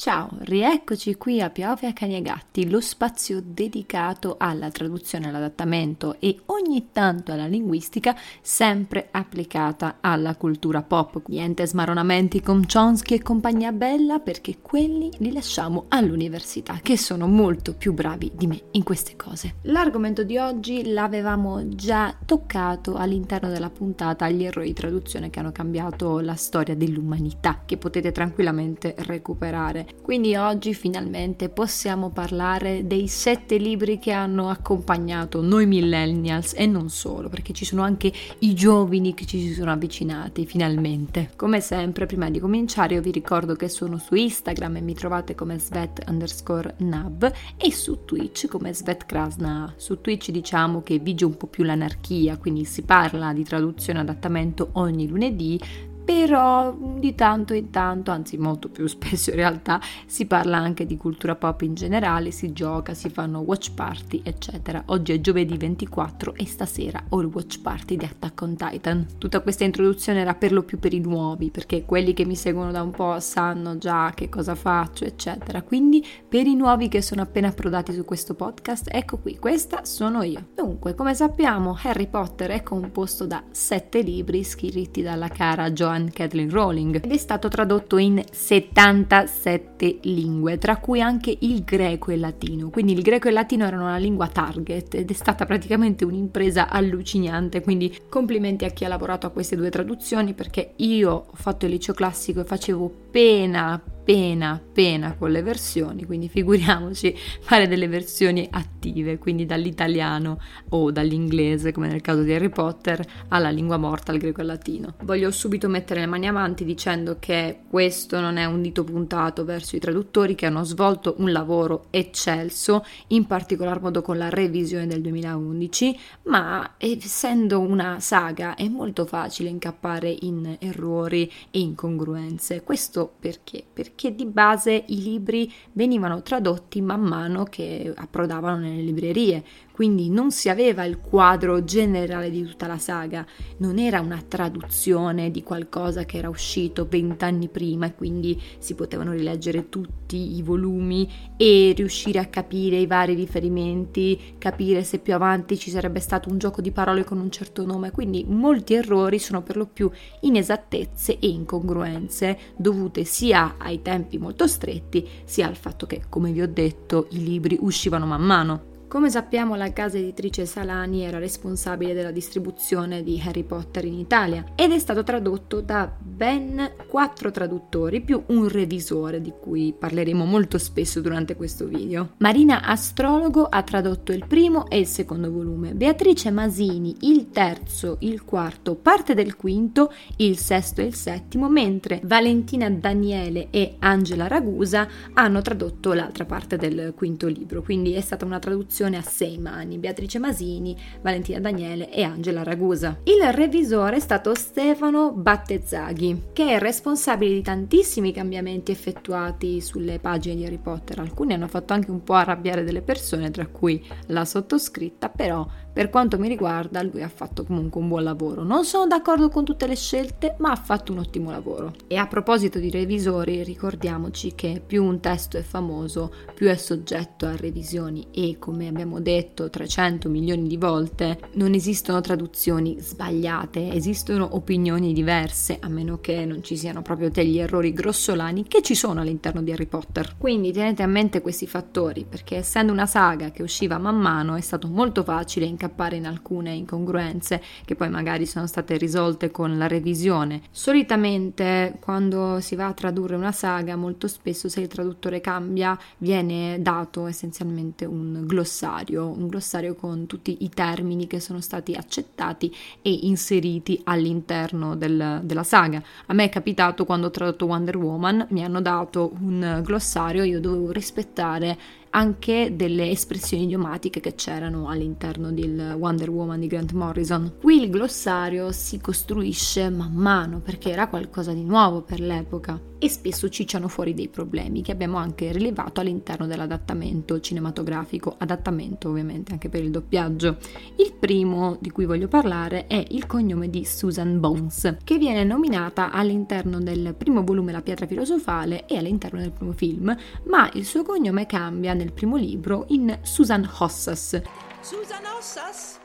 Ciao, rieccoci qui a Piove a Cani e Gatti, lo spazio dedicato alla traduzione, all'adattamento e ogni tanto alla linguistica, sempre applicata alla cultura pop. Niente smaronamenti con Chomsky e compagnia bella, perché quelli li lasciamo all'università, che sono molto più bravi di me in queste cose. L'argomento di oggi l'avevamo già toccato all'interno della puntata gli errori di traduzione che hanno cambiato la storia dell'umanità, che potete tranquillamente recuperare quindi oggi finalmente possiamo parlare dei sette libri che hanno accompagnato noi millennials e non solo, perché ci sono anche i giovani che ci si sono avvicinati finalmente. Come sempre, prima di cominciare, io vi ricordo che sono su Instagram e mi trovate come svet underscore nab e su Twitch come svet krasna. Su Twitch diciamo che vige un po' più l'anarchia, quindi si parla di traduzione e adattamento ogni lunedì, però di tanto in tanto, anzi molto più spesso in realtà, si parla anche di cultura pop in generale, si gioca, si fanno watch party, eccetera. Oggi è giovedì 24 e stasera ho il watch party di Attack on Titan. Tutta questa introduzione era per lo più per i nuovi, perché quelli che mi seguono da un po' sanno già che cosa faccio, eccetera. Quindi per i nuovi che sono appena approdati su questo podcast, ecco qui, questa sono io. Dunque, come sappiamo, Harry Potter è composto da sette libri scritti dalla cara Joanne Joan Kathleen Rowling ed è stato tradotto in 77 lingue, tra cui anche il greco e il latino. Quindi il greco e il latino erano la lingua target ed è stata praticamente un'impresa allucinante, quindi complimenti a chi ha lavorato a queste due traduzioni perché io ho fatto il liceo classico e facevo pena appena appena con le versioni, quindi figuriamoci fare delle versioni attive, quindi dall'italiano o dall'inglese, come nel caso di Harry Potter, alla lingua morta, al greco e al latino. Voglio subito mettere le mani avanti dicendo che questo non è un dito puntato verso i traduttori che hanno svolto un lavoro eccelso, in particolar modo con la revisione del 2011, ma essendo una saga è molto facile incappare in errori e incongruenze. Questo perché? Perché che di base i libri venivano tradotti man mano che approdavano nelle librerie, quindi non si aveva il quadro generale di tutta la saga, non era una traduzione di qualcosa che era uscito vent'anni prima e quindi si potevano rileggere tutti i volumi e riuscire a capire i vari riferimenti, capire se più avanti ci sarebbe stato un gioco di parole con un certo nome, quindi molti errori sono per lo più inesattezze e incongruenze dovute sia ai tempi molto stretti sia al fatto che, come vi ho detto, i libri uscivano man mano. Come sappiamo la casa editrice Salani era responsabile della distribuzione di Harry Potter in Italia ed è stato tradotto da ben quattro traduttori più un revisore di cui parleremo molto spesso durante questo video. Marina Astrologo ha tradotto il primo e il secondo volume, Beatrice Masini il terzo, il quarto, parte del quinto, il sesto e il settimo, mentre Valentina Daniele e Angela Ragusa hanno tradotto l'altra parte del quinto libro, quindi è stata una traduzione produzione a sei mani, Beatrice Masini, Valentina Daniele e Angela Ragusa. Il revisore è stato Stefano Battezzaghi, che è responsabile di tantissimi cambiamenti effettuati sulle pagine di Harry Potter. Alcuni hanno fatto anche un po' arrabbiare delle persone, tra cui la sottoscritta, però per quanto mi riguarda lui ha fatto comunque un buon lavoro. Non sono d'accordo con tutte le scelte, ma ha fatto un ottimo lavoro. E a proposito di revisori, ricordiamoci che più un testo è famoso, più è soggetto a revisioni e come abbiamo detto 300 milioni di volte, non esistono traduzioni sbagliate, esistono opinioni diverse, a meno che non ci siano proprio degli errori grossolani che ci sono all'interno di Harry Potter. Quindi tenete a mente questi fattori, perché essendo una saga che usciva man mano è stato molto facile incappare in alcune incongruenze che poi magari sono state risolte con la revisione. Solitamente quando si va a tradurre una saga, molto spesso se il traduttore cambia viene dato essenzialmente un glossario, un glossario con tutti i termini che sono stati accettati e inseriti all'interno del, della saga. A me è capitato quando ho tradotto Wonder Woman, mi hanno dato un glossario, io dovevo rispettare anche delle espressioni idiomatiche che c'erano all'interno del Wonder Woman di Grant Morrison. Qui il glossario si costruisce man mano perché era qualcosa di nuovo per l'epoca e spesso cicciano fuori dei problemi che abbiamo anche rilevato all'interno dell'adattamento cinematografico, adattamento ovviamente anche per il doppiaggio. Il primo di cui voglio parlare è il cognome di Susan Bones, che viene nominata all'interno del primo volume La pietra filosofale e all'interno del primo film, ma il suo cognome cambia nel primo libro in Susan Hossas. Susan Hossas?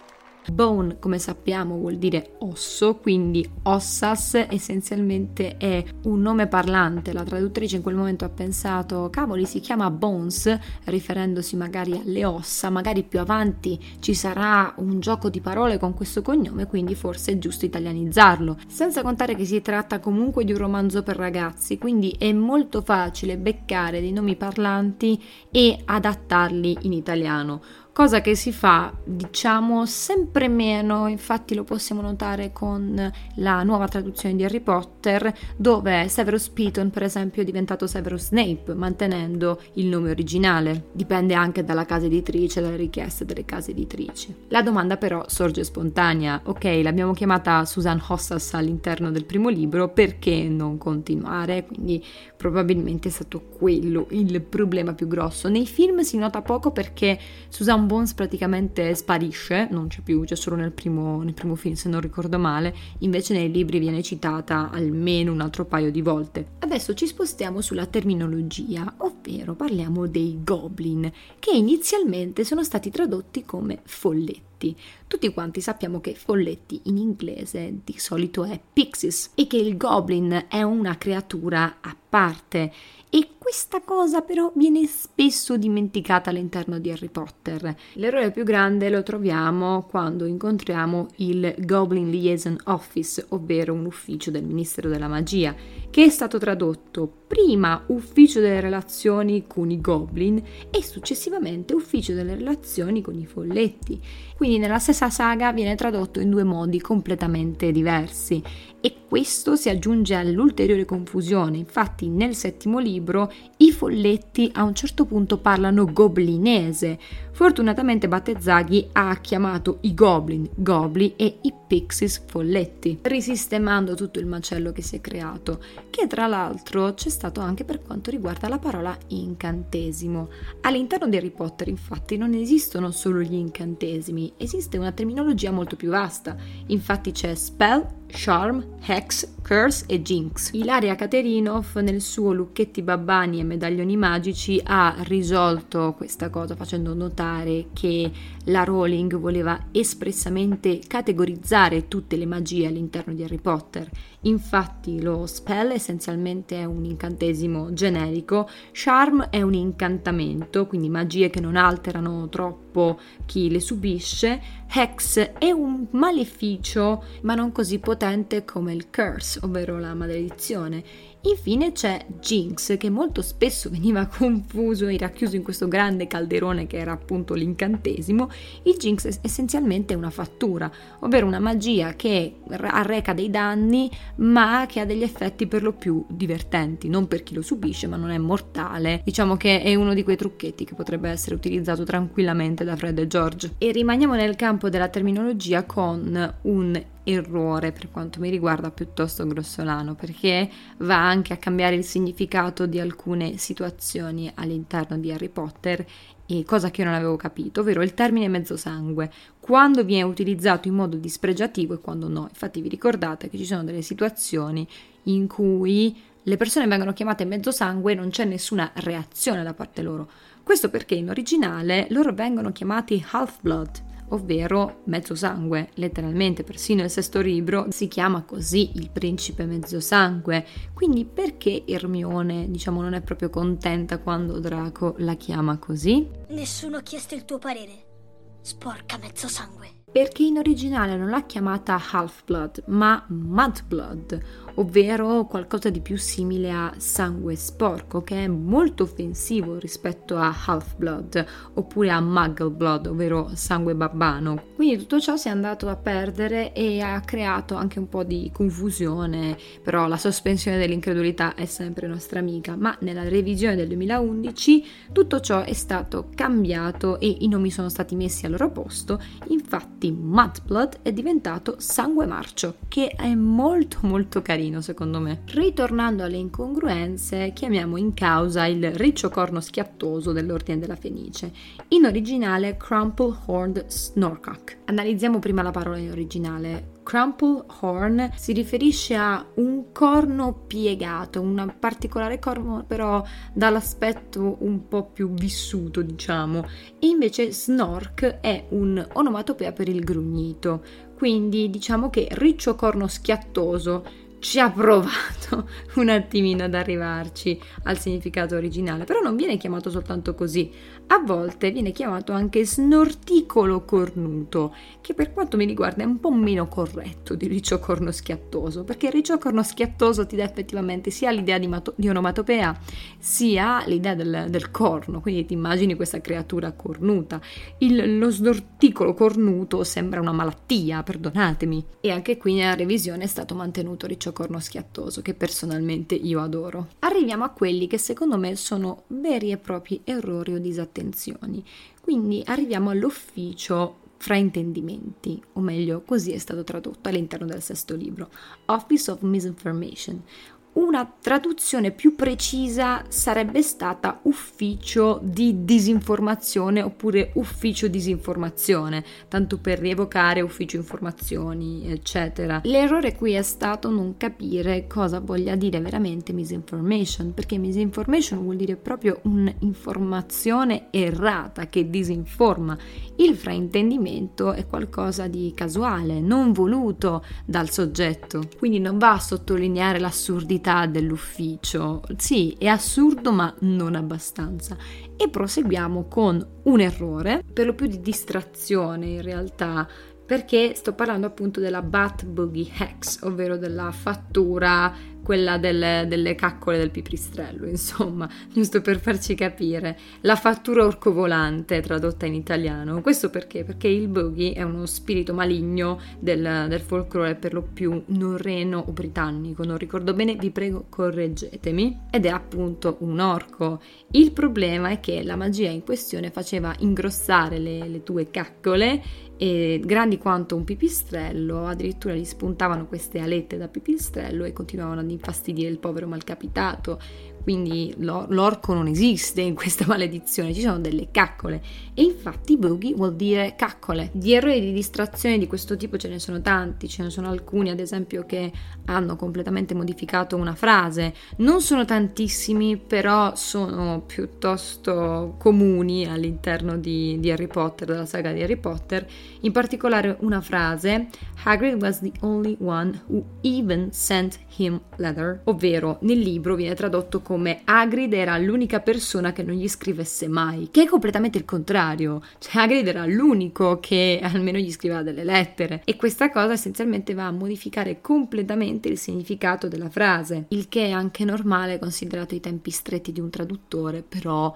Bone, come sappiamo, vuol dire osso, quindi ossas essenzialmente è un nome parlante. La traduttrice in quel momento ha pensato, cavoli, si chiama Bones, riferendosi magari alle ossa, magari più avanti ci sarà un gioco di parole con questo cognome, quindi forse è giusto italianizzarlo. Senza contare che si tratta comunque di un romanzo per ragazzi, quindi è molto facile beccare dei nomi parlanti e adattarli in italiano cosa che si fa diciamo sempre meno, infatti lo possiamo notare con la nuova traduzione di Harry Potter dove Severus Piton per esempio è diventato Severus Snape mantenendo il nome originale, dipende anche dalla casa editrice, dalle richieste delle case editrici. La domanda però sorge spontanea, ok l'abbiamo chiamata Susan Hossas all'interno del primo libro, perché non continuare? Quindi probabilmente è stato quello il problema più grosso. Nei film si nota poco perché Susan John Bones praticamente sparisce, non c'è più, c'è solo nel primo, nel primo film se non ricordo male, invece nei libri viene citata almeno un altro paio di volte. Adesso ci spostiamo sulla terminologia, ovvero parliamo dei goblin, che inizialmente sono stati tradotti come folletti. Tutti quanti sappiamo che folletti in inglese di solito è pixies e che il goblin è una creatura a parte e questa cosa però viene spesso dimenticata all'interno di Harry Potter. L'errore più grande lo troviamo quando incontriamo il Goblin Liaison Office, ovvero un ufficio del Ministero della Magia, che è stato tradotto prima ufficio delle relazioni con i goblin e successivamente ufficio delle relazioni con i folletti. Quindi nella stessa saga viene tradotto in due modi completamente diversi e questo si aggiunge all'ulteriore confusione. Infatti nel settimo libro i folletti a un certo punto parlano goblinese. Fortunatamente Battezaghi ha chiamato i goblin gobli e i pixies folletti, risistemando tutto il macello che si è creato, che tra l'altro c'è stato anche per quanto riguarda la parola incantesimo. All'interno di Harry Potter infatti non esistono solo gli incantesimi, esiste una terminologia molto più vasta. Infatti c'è spell, Charm, Hex, Curse e Jinx. Ilaria Katerinov nel suo Lucchetti Babbani e Medaglioni Magici ha risolto questa cosa facendo notare che la Rowling voleva espressamente categorizzare tutte le magie all'interno di Harry Potter. Infatti lo spell essenzialmente è un incantesimo generico, charm è un incantamento, quindi magie che non alterano troppo chi le subisce, hex è un maleficio ma non così potente come il curse, ovvero la maledizione. Infine c'è Jinx, che molto spesso veniva confuso e racchiuso in questo grande calderone che era appunto l'incantesimo. Il Jinx è essenzialmente una fattura, ovvero una magia che arreca dei danni ma che ha degli effetti per lo più divertenti, non per chi lo subisce ma non è mortale. Diciamo che è uno di quei trucchetti che potrebbe essere utilizzato tranquillamente da Fred e George. E rimaniamo nel campo della terminologia con un errore per quanto mi riguarda piuttosto grossolano perché va anche a cambiare il significato di alcune situazioni all'interno di Harry Potter e cosa che non avevo capito, ovvero il termine mezzo sangue, quando viene utilizzato in modo dispregiativo e quando no. Infatti vi ricordate che ci sono delle situazioni in cui le persone vengono chiamate mezzo sangue e non c'è nessuna reazione da parte loro. Questo perché in originale loro vengono chiamati half-blood, ovvero mezzo sangue, letteralmente persino il sesto libro si chiama così il principe mezzo sangue. Quindi perché Ermione, diciamo, non è proprio contenta quando Draco la chiama così? Nessuno ha chiesto il tuo parere. Sporca mezzo sangue perché in originale non l'ha chiamata Half-Blood, ma Mud-Blood, ovvero qualcosa di più simile a sangue sporco, che è molto offensivo rispetto a Half-Blood, oppure a Muggle-Blood, ovvero sangue babbano. Quindi tutto ciò si è andato a perdere e ha creato anche un po' di confusione, però la sospensione dell'incredulità è sempre nostra amica, ma nella revisione del 2011 tutto ciò è stato cambiato e i nomi sono stati messi al loro posto, infatti infatti Mudblood è diventato Sangue Marcio, che è molto molto carino secondo me. Ritornando alle incongruenze, chiamiamo in causa il riccio corno schiattoso dell'Ordine della Fenice, in originale Crumple Horned Snorcock. Analizziamo prima la parola in originale. Crumple horn si riferisce a un corno piegato, un particolare corno però dall'aspetto un po' più vissuto, diciamo, e invece snork è un onomatopea per il grugnito. Quindi diciamo che riccio corno schiattoso ci ha provato un attimino ad arrivarci al significato originale, però non viene chiamato soltanto così, a volte viene chiamato anche snorticolo cornuto, che per quanto mi riguarda è un po' meno corretto di riccio corno schiattoso, perché il riccio corno schiattoso ti dà effettivamente sia l'idea di, mato- di onomatopea, sia l'idea del, del, corno, quindi ti immagini questa creatura cornuta. Il, lo snorticolo cornuto sembra una malattia, perdonatemi, e anche qui nella revisione è stato mantenuto riccio corno schiattoso, che personalmente io adoro. Arriviamo a quelli che secondo me sono veri e propri errori o disattenzioni attenzioni. Quindi arriviamo all'ufficio fraintendimenti, o meglio, così è stato tradotto all'interno del sesto libro, Office of Misinformation, una traduzione più precisa sarebbe stata ufficio di disinformazione oppure ufficio disinformazione, tanto per rievocare ufficio informazioni, eccetera. L'errore qui è stato non capire cosa voglia dire veramente misinformation, perché misinformation vuol dire proprio un'informazione errata che disinforma. Il fraintendimento è qualcosa di casuale, non voluto dal soggetto, quindi non va a sottolineare l'assurdità qualità dell'ufficio. Sì, è assurdo ma non abbastanza. E proseguiamo con un errore, per lo più di distrazione in realtà, perché sto parlando appunto della Bat Boogie Hex, ovvero della fattura quella delle, delle, caccole del pipistrello, insomma, giusto per farci capire. La fattura orcovolante tradotta in italiano. Questo perché? Perché il boogie è uno spirito maligno del, del folklore per lo più norreno o britannico, non ricordo bene, vi prego correggetemi, ed è appunto un orco. Il problema è che la magia in questione faceva ingrossare le, le tue caccole e grandi quanto un pipistrello, addirittura gli spuntavano queste alette da pipistrello e continuavano ad infastidire il povero malcapitato quindi l'orco non esiste in questa maledizione, ci sono delle caccole. E infatti boogie vuol dire caccole. Di errori di distrazione di questo tipo ce ne sono tanti, ce ne sono alcuni ad esempio che hanno completamente modificato una frase, non sono tantissimi però sono piuttosto comuni all'interno di, di Harry Potter, della saga di Harry Potter, in particolare una frase Hagrid was the only one who even sent him letter, ovvero nel libro viene tradotto come come Hagrid era l'unica persona che non gli scrivesse mai, che è completamente il contrario. Cioè Hagrid era l'unico che almeno gli scriveva delle lettere e questa cosa essenzialmente va a modificare completamente il significato della frase, il che è anche normale considerato i tempi stretti di un traduttore, però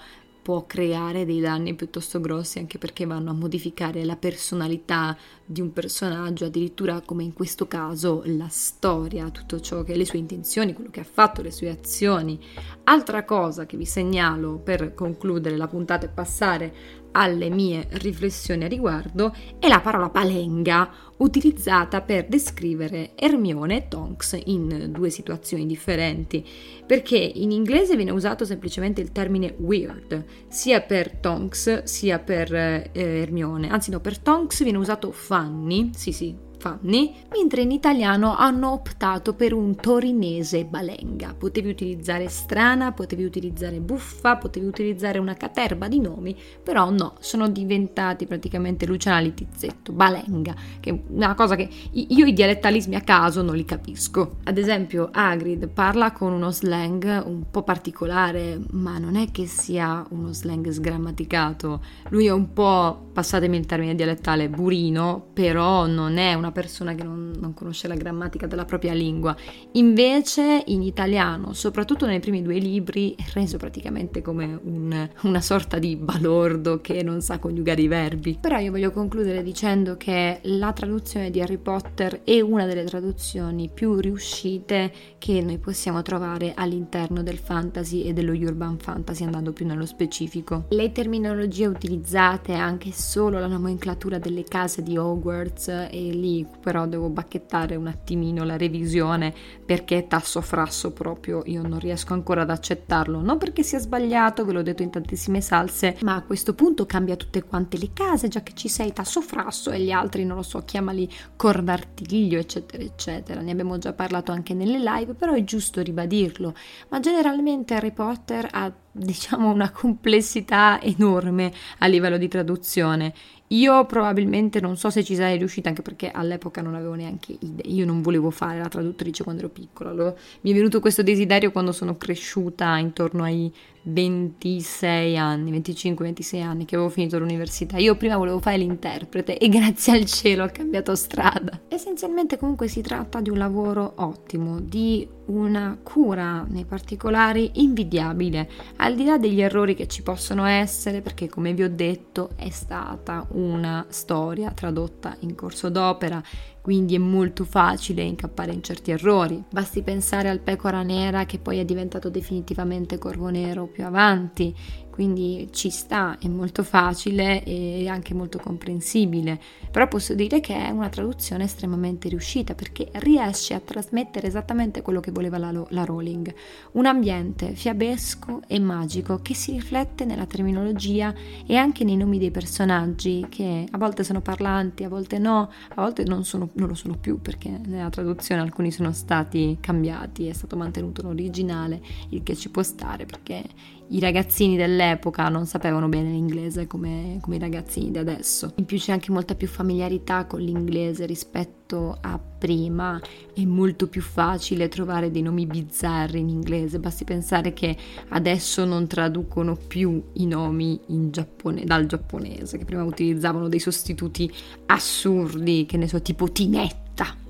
può creare dei danni piuttosto grossi anche perché vanno a modificare la personalità di un personaggio, addirittura come in questo caso la storia, tutto ciò che le sue intenzioni, quello che ha fatto, le sue azioni. Altra cosa che vi segnalo per concludere la puntata e passare alle mie riflessioni a riguardo è la parola balenga, utilizzata per descrivere Hermione e Tonks in due situazioni differenti, perché in inglese viene usato semplicemente il termine weird, sia per Tonks sia per eh, Hermione, anzi no, per Tonks viene usato funny, sì sì, Fanny, mentre in italiano hanno optato per un torinese balenga. Potevi utilizzare strana, potevi utilizzare buffa, potevi utilizzare una caterba di nomi, però no, sono diventati praticamente Luciana Litizzetto, balenga, che è una cosa che io i dialettalismi a caso non li capisco. Ad esempio, Hagrid parla con uno slang un po' particolare, ma non è che sia uno slang sgrammaticato. Lui è un po', passatemi il termine dialettale, burino, però non è una persona che non, non, conosce la grammatica della propria lingua. Invece in italiano, soprattutto nei primi due libri, è reso praticamente come un, una sorta di balordo che non sa coniugare i verbi. Però io voglio concludere dicendo che la traduzione di Harry Potter è una delle traduzioni più riuscite che noi possiamo trovare all'interno del fantasy e dello urban fantasy andando più nello specifico. Le terminologie utilizzate, anche solo la nomenclatura delle case di Hogwarts e lì però devo bacchettare un attimino la revisione perché tasso frasso proprio io non riesco ancora ad accettarlo, non perché sia sbagliato, ve l'ho detto in tantissime salse, ma a questo punto cambia tutte quante le case, già che ci sei tasso frasso e gli altri non lo so, chiamali cordartiglio, eccetera, eccetera. Ne abbiamo già parlato anche nelle live, però è giusto ribadirlo. Ma generalmente Harry Potter ha diciamo una complessità enorme a livello di traduzione io probabilmente non so se ci sarei riuscita, anche perché all'epoca non avevo neanche idea. Io non volevo fare la traduttrice quando ero piccola. Lo, mi è venuto questo desiderio quando sono cresciuta intorno ai 26 anni, 25-26 anni che avevo finito l'università. Io prima volevo fare l'interprete e grazie al cielo ho cambiato strada. Essenzialmente comunque si tratta di un lavoro ottimo, di una cura nei particolari invidiabile, al di là degli errori che ci possono essere, perché come vi ho detto è stata una storia tradotta in corso d'opera quindi è molto facile incappare in certi errori. Basti pensare al pecora nera che poi è diventato definitivamente corvo nero più avanti, quindi ci sta, è molto facile e anche molto comprensibile, però posso dire che è una traduzione estremamente riuscita perché riesce a trasmettere esattamente quello che voleva la, la Rowling, un ambiente fiabesco e magico che si riflette nella terminologia e anche nei nomi dei personaggi che a volte sono parlanti, a volte no, a volte non, sono, non lo sono più perché nella traduzione alcuni sono stati cambiati, è stato mantenuto l'originale, il che ci può stare perché i ragazzini dell'epoca non sapevano bene l'inglese come, come, i ragazzini di adesso. In più c'è anche molta più familiarità con l'inglese rispetto a prima, è molto più facile trovare dei nomi bizzarri in inglese, basti pensare che adesso non traducono più i nomi Giappone, dal giapponese, che prima utilizzavano dei sostituti assurdi, che ne so, tipo Tinetta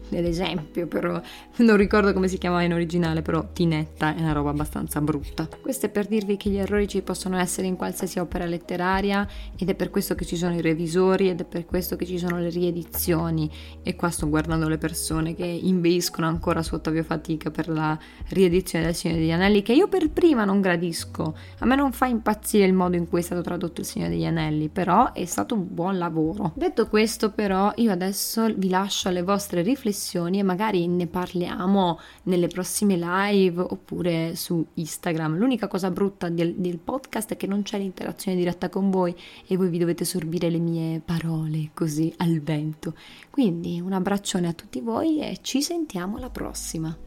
nell'esempio, però non ricordo come si chiamava in originale, però Tinetta è una roba abbastanza brutta. Questo è per dirvi che gli errori ci possono essere in qualsiasi opera letteraria ed è per questo che ci sono i revisori ed è per questo che ci sono le riedizioni e qua sto guardando le persone che inveiscono ancora sotto avio fatica per la riedizione del Signore degli Anelli che io per prima non gradisco. A me non fa impazzire il modo in cui è stato tradotto il Signore degli Anelli, però è stato un buon lavoro. Detto questo però io adesso vi lascio alle vostre riflessioni riflessioni e magari ne parliamo nelle prossime live oppure su Instagram. L'unica cosa brutta del, del podcast è che non c'è l'interazione diretta con voi e voi vi dovete sorbire le mie parole così al vento. Quindi un abbraccione a tutti voi e ci sentiamo alla prossima.